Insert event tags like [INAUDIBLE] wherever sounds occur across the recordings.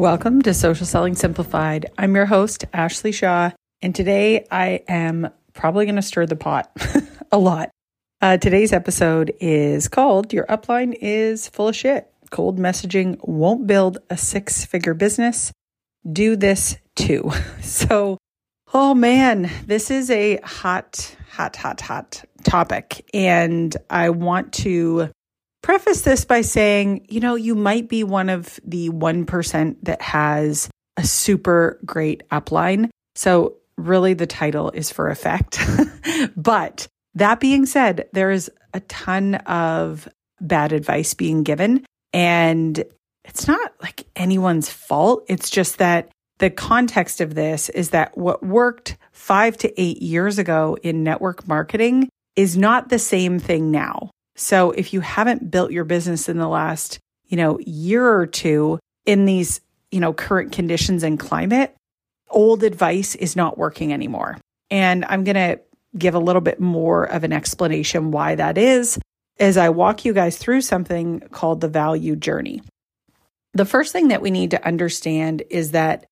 Welcome to Social Selling Simplified. I'm your host, Ashley Shaw, and today I am probably going to stir the pot [LAUGHS] a lot. Uh, today's episode is called Your Upline is Full of Shit. Cold messaging won't build a six figure business. Do this too. [LAUGHS] So, oh man, this is a hot hot, hot, hot topic. And I want to preface this by saying, you know, you might be one of the 1% that has a super great upline. So, really, the title is for effect. [LAUGHS] but that being said, there is a ton of bad advice being given. And it's not like anyone's fault. It's just that the context of this is that what worked five to eight years ago in network marketing is not the same thing now. So if you haven't built your business in the last, you know, year or two in these, you know, current conditions and climate, old advice is not working anymore. And I'm going to give a little bit more of an explanation why that is as I walk you guys through something called the value journey. The first thing that we need to understand is that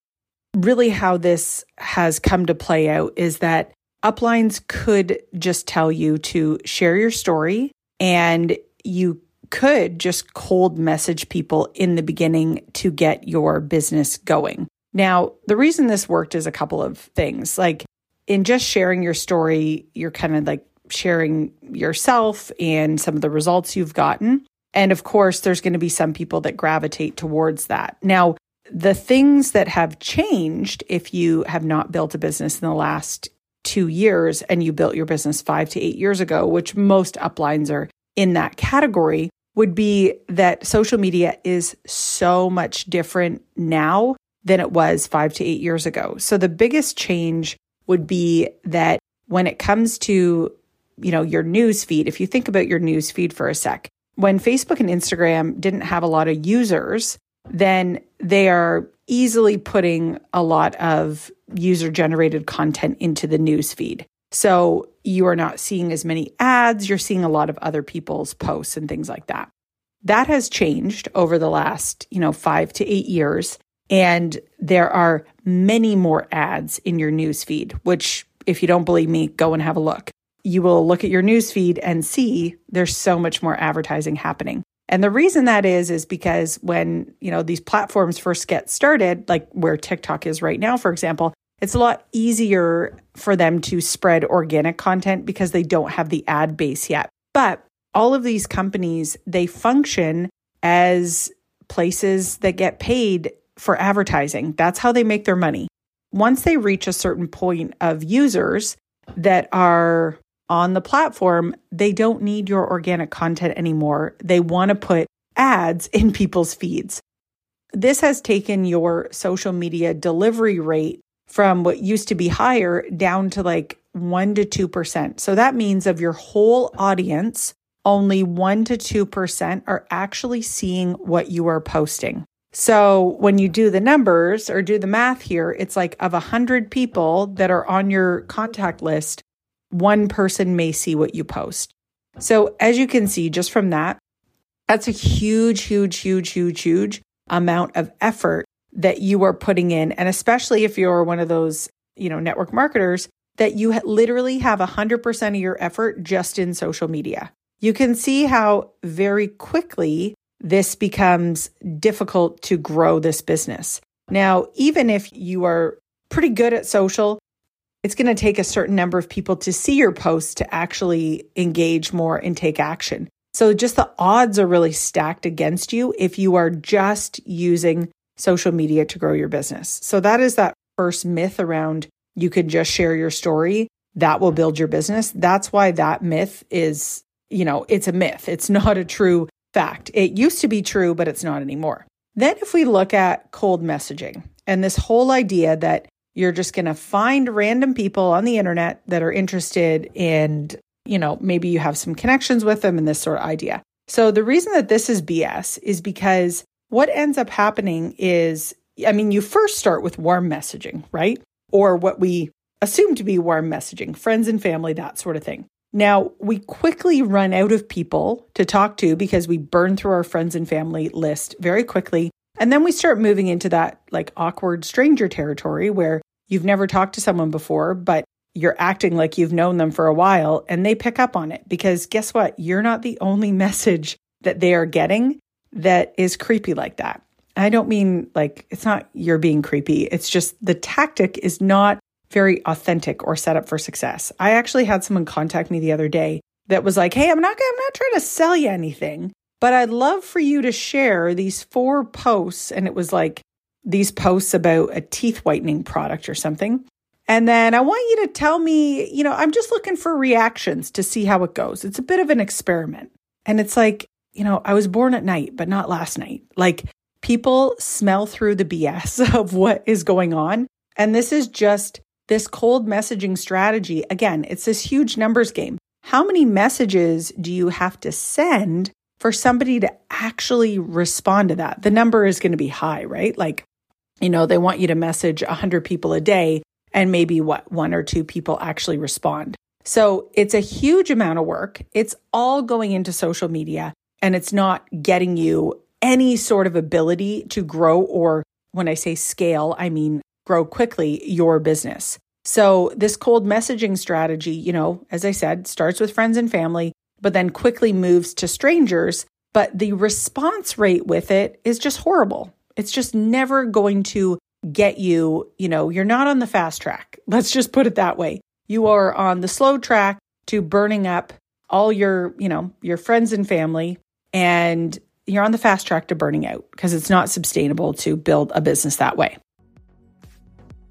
really how this has come to play out is that uplines could just tell you to share your story and you could just cold message people in the beginning to get your business going. Now, the reason this worked is a couple of things. Like in just sharing your story, you're kind of like sharing yourself and some of the results you've gotten. And of course, there's going to be some people that gravitate towards that. Now, the things that have changed if you have not built a business in the last two years and you built your business five to eight years ago, which most uplines are in that category, would be that social media is so much different now than it was five to eight years ago. So the biggest change would be that when it comes to you know your news feed if you think about your news feed for a sec when facebook and instagram didn't have a lot of users then they are easily putting a lot of user generated content into the news feed. So you are not seeing as many ads, you're seeing a lot of other people's posts and things like that. That has changed over the last, you know, 5 to 8 years and there are many more ads in your news feed, which if you don't believe me, go and have a look. You will look at your news feed and see there's so much more advertising happening. And the reason that is is because when, you know, these platforms first get started, like where TikTok is right now, for example, it's a lot easier for them to spread organic content because they don't have the ad base yet. But all of these companies, they function as places that get paid for advertising. That's how they make their money. Once they reach a certain point of users that are on the platform, they don't need your organic content anymore. They want to put ads in people's feeds. This has taken your social media delivery rate from what used to be higher down to like 1 to 2%. So that means of your whole audience, only 1 to 2% are actually seeing what you are posting. So when you do the numbers or do the math here, it's like of 100 people that are on your contact list, one person may see what you post. So, as you can see just from that, that's a huge, huge, huge, huge, huge amount of effort that you are putting in. And especially if you're one of those, you know, network marketers that you literally have 100% of your effort just in social media. You can see how very quickly this becomes difficult to grow this business. Now, even if you are pretty good at social, it's going to take a certain number of people to see your posts to actually engage more and take action. So just the odds are really stacked against you if you are just using social media to grow your business. So that is that first myth around you can just share your story that will build your business. That's why that myth is, you know, it's a myth. It's [LAUGHS] not a true fact. It used to be true, but it's not anymore. Then if we look at cold messaging and this whole idea that you're just going to find random people on the internet that are interested in, you know, maybe you have some connections with them and this sort of idea. So the reason that this is BS is because what ends up happening is, I mean, you first start with warm messaging, right? Or what we assume to be warm messaging, friends and family, that sort of thing. Now, we quickly run out of people to talk to because we burn through our friends and family list very quickly. And then we start moving into that like awkward stranger territory where you've never talked to someone before, but you're acting like you've known them for a while and they pick up on it because guess what? You're not the only [LAUGHS] message that they are getting that is creepy like that. I don't mean like it's not you're being creepy. It's just the tactic is not very authentic or set up for success. I actually had someone contact me the other day that was like, "Hey, I'm not I'm not trying to sell you anything, but I'd love for you to share these four posts." And it was like these posts about a teeth whitening product or something. And then I want you to tell me, you know, I'm just looking for reactions to see how it goes. It's a bit of an experiment. And it's like, you know, I was born at night, but not last night. Like people smell through the BS [LAUGHS] of what is going on. And this is just this cold messaging strategy, again, it's this huge numbers game. How many messages do you have to send for somebody to actually respond to that? The number is going to be high, right? Like, you know, they want you to message 100 people a day and maybe what one or two people actually respond. So it's a huge amount of work. It's all going into social media and it's not getting you any sort of ability to grow or when I say scale, I mean grow quickly your business. So, this cold messaging strategy, you know, as I said, starts with friends and family, but then quickly moves to strangers. But the response rate with it is just horrible. It's just never going to get you, you know, you're not on the fast track. [LAUGHS] Let's just put it that way. You are on the slow track to burning up all your, you know, your friends and family and you're on the fast track to burning out because it's not sustainable to build a business that way.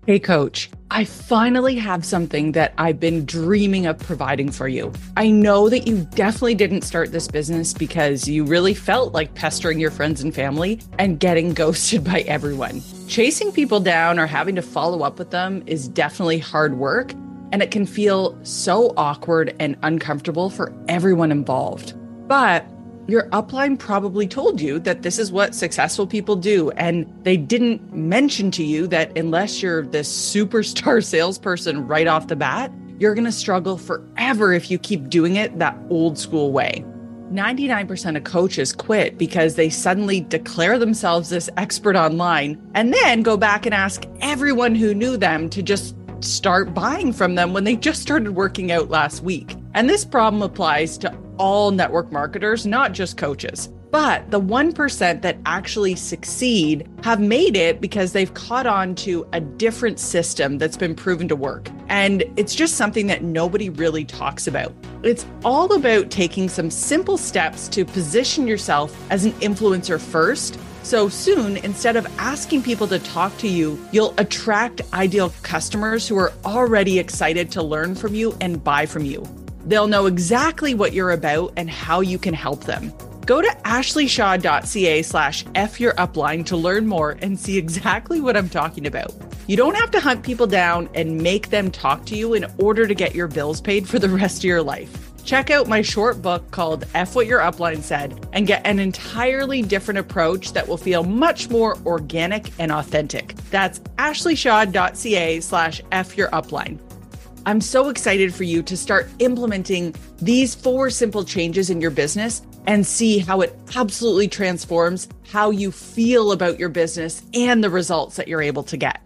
Hey, coach, I finally have something that I've been dreaming of providing for you. I know that you definitely didn't start this business because you really felt like pestering your friends and family and getting [LAUGHS] ghosted by everyone. Chasing people down or having to follow up with them is definitely hard work, and it can feel so awkward and uncomfortable for everyone involved. But your upline probably told you that this is what successful people do. And they didn't mention to you that unless you're this superstar [LAUGHS] salesperson right off the bat, you're going to struggle forever if you keep doing it that old school way. 99% of coaches quit because they suddenly declare themselves this expert online and then go back and ask everyone who knew them to just start buying from them when they just started working out last week. And this problem applies to all network marketers, not just coaches. But the 1% that actually succeed have made it because they've caught on to a different system that's been proven to work. And it's just something that nobody really talks about. It's all about taking some simple steps to position yourself as an influencer first. So soon, instead of asking people to talk to you, you'll attract ideal customers who are already excited to learn from you and buy from you. They'll know exactly what you're about and how you can help them. Go to ashleyshaw.ca slash fyourupline to learn more and see exactly what I'm talking about. You don't have to hunt people down and make them talk to you in order to get your bills paid for the rest of your life. Check out my short book called F What Your Upline Said and get an entirely different approach that will feel much more organic and authentic. That's ashleyshaw.ca slash F Your Upline. I'm so excited for you to start implementing these four simple changes in your business and see how it absolutely transforms how you feel about your business and the results that you're able to get.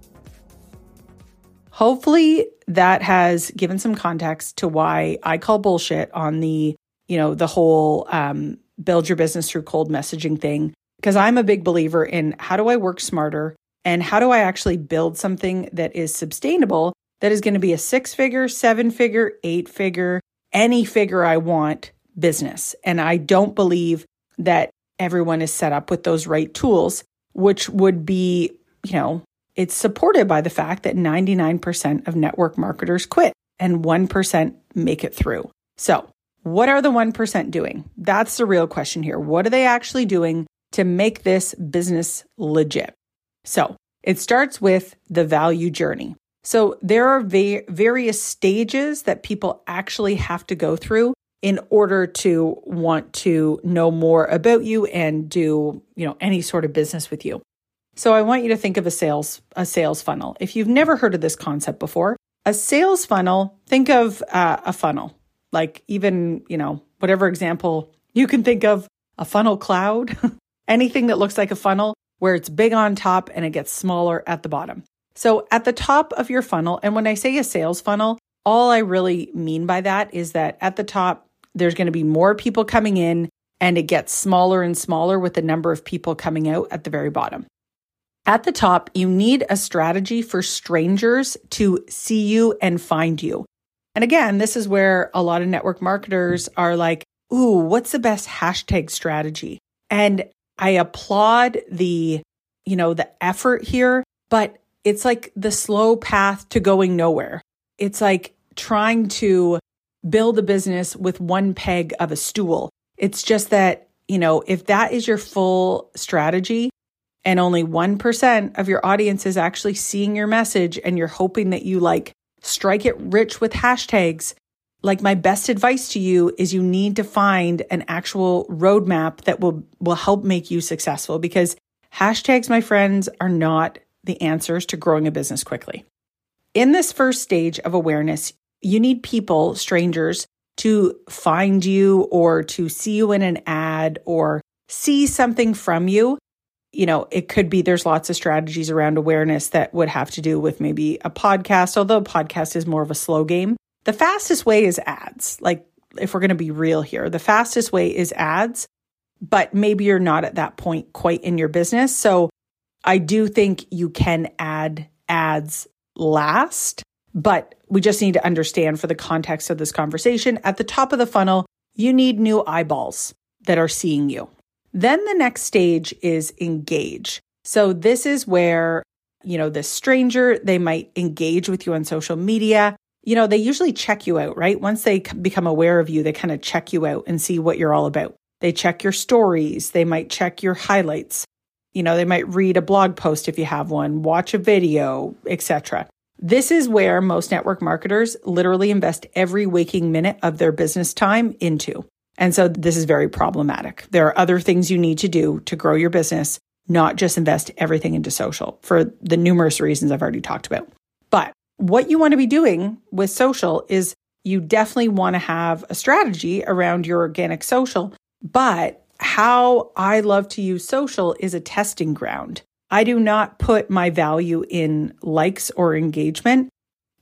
Hopefully that has given some context to why I call bullshit on the, you know, the whole um, build your business through cold messaging thing. Because I'm a big believer in how do I work smarter and how do I actually build something that is sustainable that is going to be a six figure, seven figure, eight figure, any figure I want business. And I don't believe that everyone is set up with those right tools, which would be, you know, it's supported by the fact that 99% of network marketers quit and 1% make it through. So, what are the 1% doing? That's the real question here. What are they actually doing to make this business legit? So, it starts with the value journey. So, there are va- various stages that people actually have to go through in order to want to know more about you and do, you know, any sort of business with you. So I want you to think of a sales a sales funnel. If you've never heard of this concept before, a sales funnel, think of uh, a funnel. Like even, you know, whatever example you can think of, a funnel cloud, [LAUGHS] anything that looks like a funnel where it's big on top and it gets smaller at the bottom. So at the top of your funnel, and when I say a sales funnel, all I really mean by that is that at the top, there's going to be more people coming in and it gets smaller and smaller with the number of people coming out at the very bottom. At the top, you need a strategy for strangers to see you and find you. And again, this is where a lot of network marketers are like, ooh, what's the best hashtag strategy? And I applaud the, you know, the effort here, but it's like the slow path to going nowhere. It's like trying to build a business with one peg of a stool. It's just that, you know, if that is your full strategy, and only 1% of your audience is actually seeing your message and you're hoping that you like strike it rich with hashtags, like my best advice to you is you need to find an actual roadmap that will will help make you successful because hashtags my friends are not the answers to growing a business quickly. In this first stage of awareness, you need people, strangers, to find you or to see you in an ad or see something from you you know, it could be there's lots of strategies around awareness that would have to do with maybe a podcast, although a podcast is more of a slow game. The fastest way is ads. Like, if we're going to be real here, the fastest way is ads, but maybe you're not at that point quite in your business. So I do think you can add ads last, but we just need to understand for the context of this conversation at the top of the funnel, you need new eyeballs that are seeing you. Then the next stage is engage. So this is where, you know, the stranger, they might engage with you on social media. You know, they usually check you out, right? Once they become aware of you, they kind of check you out and see what you're all about. They check your stories, they might check your highlights. You know, they might read a blog post if you have one, watch a video, etc. This is where most network marketers literally invest every waking minute of their business time into. And so this is very problematic. There are other things you need to do to grow your business, not just invest everything into social for the numerous reasons I've already talked about. But what you want to be doing with social is you definitely want to have a strategy around your organic social. But how I love to use social is a testing ground. I do not put my value in likes or engagement.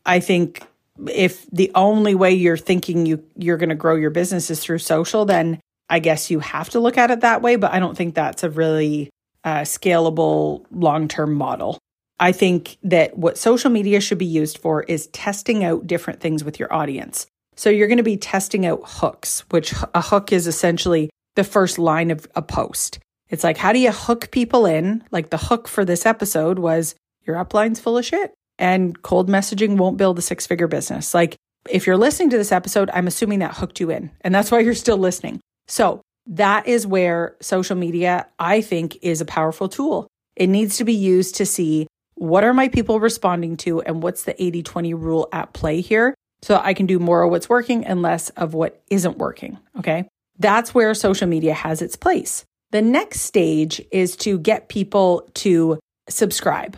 I think if the only way you're thinking you you're going to grow your business is through social, then I guess you have to look at it that way. But I don't think that's a really uh, scalable long term model. I think that what social media should be used for is testing out different things with your audience. So you're going to be testing out hooks, which a hook is essentially the first line of a post. It's like, how do you hook people in? Like the hook for this episode was your upline's full of shit and cold messaging won't build a six figure business. Like, if you're listening to this episode, I'm assuming that hooked you in, and that's why you're still listening. So, that is where social media, I think, is a powerful tool. It needs to be used to see what are my people responding to and what's the 80 20 rule at play here so I can do more of what's working and less of what isn't working. Okay. That's where social media has its place. The next stage is to get people to subscribe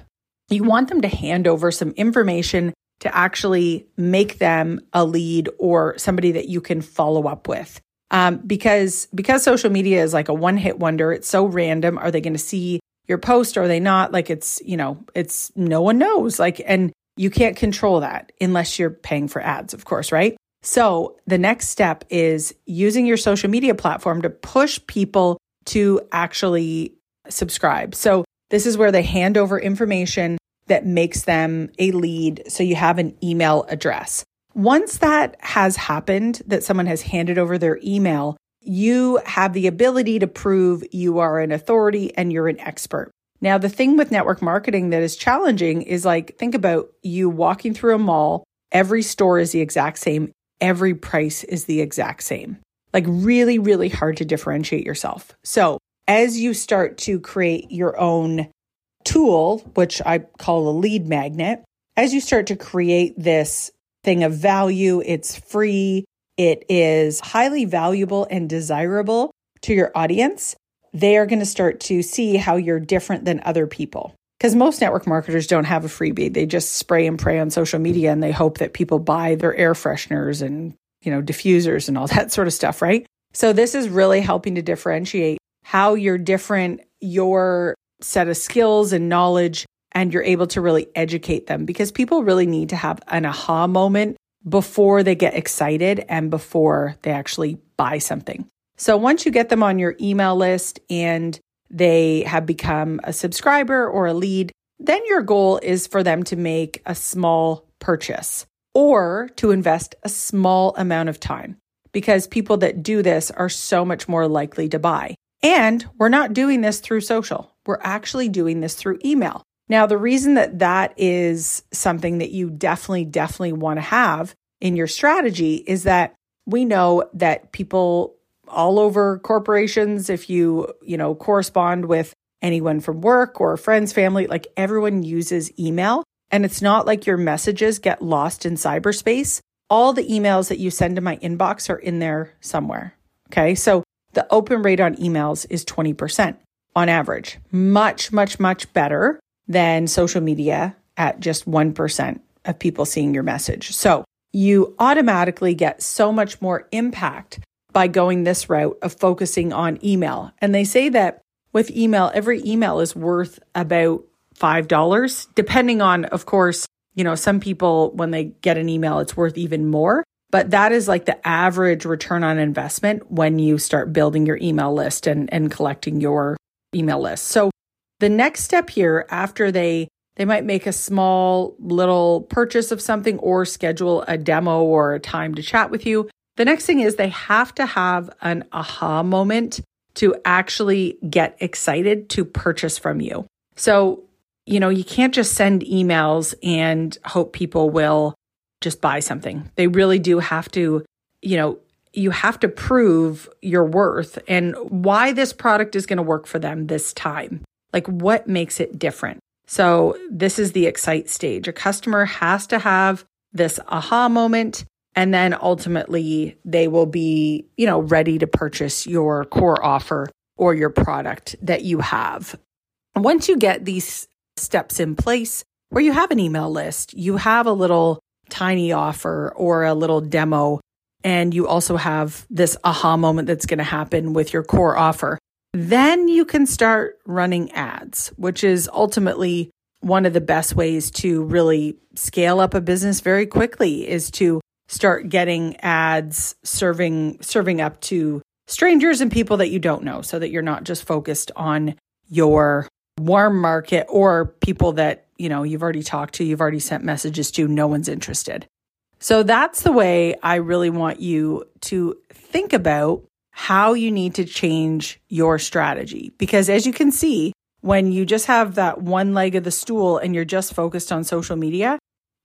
you want them to hand over some information to actually make them a lead or somebody that you can follow up with. Um, because because social media is like a one hit wonder, it's so random. Are they going to see your post or are they not? Like it's you know it's no one knows. Like and you can't control that unless you're paying for ads, of course, right? So the next step is using your social media platform to push people to actually subscribe. So this is where they hand over information that makes them a lead. So you have an email address. Once that has happened, that someone has handed over their email, you have the ability to prove you are an authority and you're an expert. Now, the thing with network marketing that is challenging is like, think about you walking through a mall. Every store is the exact same. Every price is the exact same. Like, really, really hard to differentiate yourself. So, as you start to create your own tool, which I call a lead magnet, as you start to create this thing of value, it's free, it is highly valuable and desirable to your audience, they are going to start to see how you're different than other people. Because most network marketers don't have a freebie. They just spray and pray on social media and they hope that people buy their air fresheners and, you know, diffusers and all [LAUGHS] that sort of stuff, right? So this is really helping to differentiate how you're different, your set of skills and knowledge, and you're able to really educate them because people really need to have an aha moment before they get excited and before they actually buy something. So once you get them on your email list and they have become a subscriber or a lead, then your goal is for them to make a small purchase or to invest a small amount of time because people that do this are so much more likely to buy. And we're not doing this through social. We're actually doing this through email. Now, the reason that that is something that you definitely, definitely want to have in your strategy is that we know that people all over corporations, if you, you know, correspond with anyone from work or friends, family, like everyone uses email. And it's not like your messages get lost in cyberspace. All the emails that you send to my inbox are in there somewhere. Okay. So the open rate on emails is 20% on average, much, much, much better than social media at just 1% of people seeing your message. So you automatically get so much more impact by going this route of focusing on email. And they say that with email, every email is worth about $5, depending on, of course, you know, some people, when they get an email, it's worth even more. But that is like the average return on investment when you start building your email list and, and collecting your email list. So the next step here after they they might make a small little purchase of something or schedule a demo or a time to chat with you. The next thing is they have to have an aha moment to actually get excited to purchase from you. So, you know, you can't just send emails and hope people will just buy something. They really do have to, you know, you have to prove your worth and why this product is going to work for them this time. Like what makes it different? So, this is the excite stage. A customer has to have this aha moment and then ultimately they will be, you know, ready to purchase your core offer or your product that you have. Once you get these steps in place where you have an email list, you have a little tiny offer or a little demo, and you also have this aha moment that's going to happen with your core offer, then you can start running ads, which is ultimately one of the best ways to really scale up a business very quickly is to start getting ads serving serving up to strangers and people that you don't know so that you're not just focused on your warm market or people that you know, you've already talked to, you've already sent messages to, no one's interested. So that's the way I really want you to think about how you need to change your strategy. Because as you can see, when you just have that one leg of the stool and you're just focused on social media,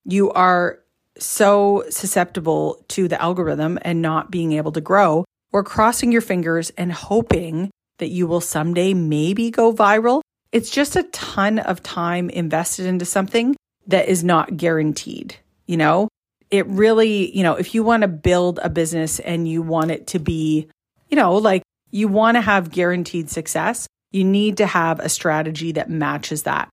you are so susceptible to the algorithm and not being able to grow or crossing your fingers and hoping that you will someday maybe go viral it's just a ton of time invested into something that is not guaranteed, you know? It really, you know, if you want to build a business and you want it to be, you know, like you want to have guaranteed success, you need to have a strategy that matches that.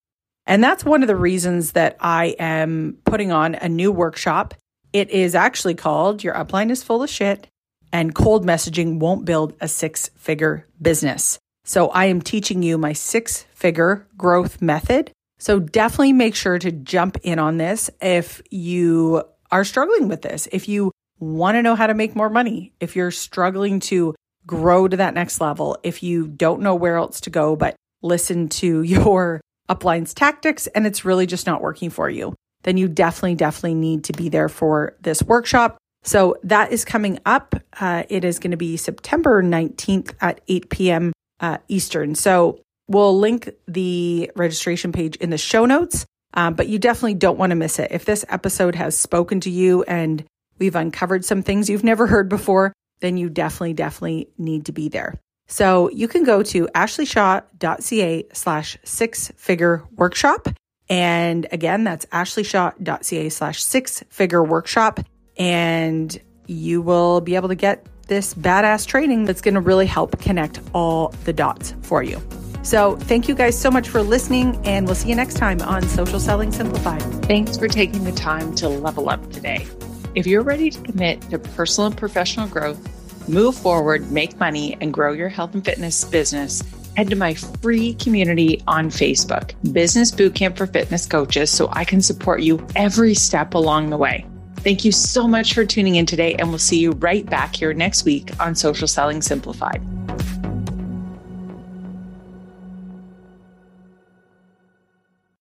And that's one of the reasons that I am putting on a new workshop. It is actually called Your Upline is Full of Shit and Cold Messaging Won't Build a Six Figure Business. So I am teaching you my six figure growth method. So definitely make sure to jump in on this if you are struggling with this. If you want to know how to make more money, if you're struggling to grow to that next level, if you don't know where else to go, but listen to [LAUGHS] your Upline's tactics and it's really just not working for you, then you definitely, definitely need to be there for this workshop. So that is coming up. Uh, it is going to be September 19th at 8 p.m. Uh, Eastern. So we'll link the registration page in the show notes, um, but you definitely don't want to miss it. If this episode has spoken to you and we've uncovered some things you've never heard before, then you definitely, definitely need to be there. So you can go to ashleyshaw.ca slash six figure workshop. And again, that's ashleyshaw.ca slash six figure workshop. And you will be able to get this badass training that's going to really help connect all the dots for you. So, thank you guys so much for listening, and we'll see you next time on Social Selling Simplified. Thanks for taking the time to level up today. If you're ready to commit to personal and professional growth, move forward, make money, and grow your health and fitness business, head to my free community on Facebook, Business Bootcamp for Fitness Coaches, so I can support you every step along the way. Thank you so much for tuning in today, and we'll see you right back here next week on Social Selling Simplified.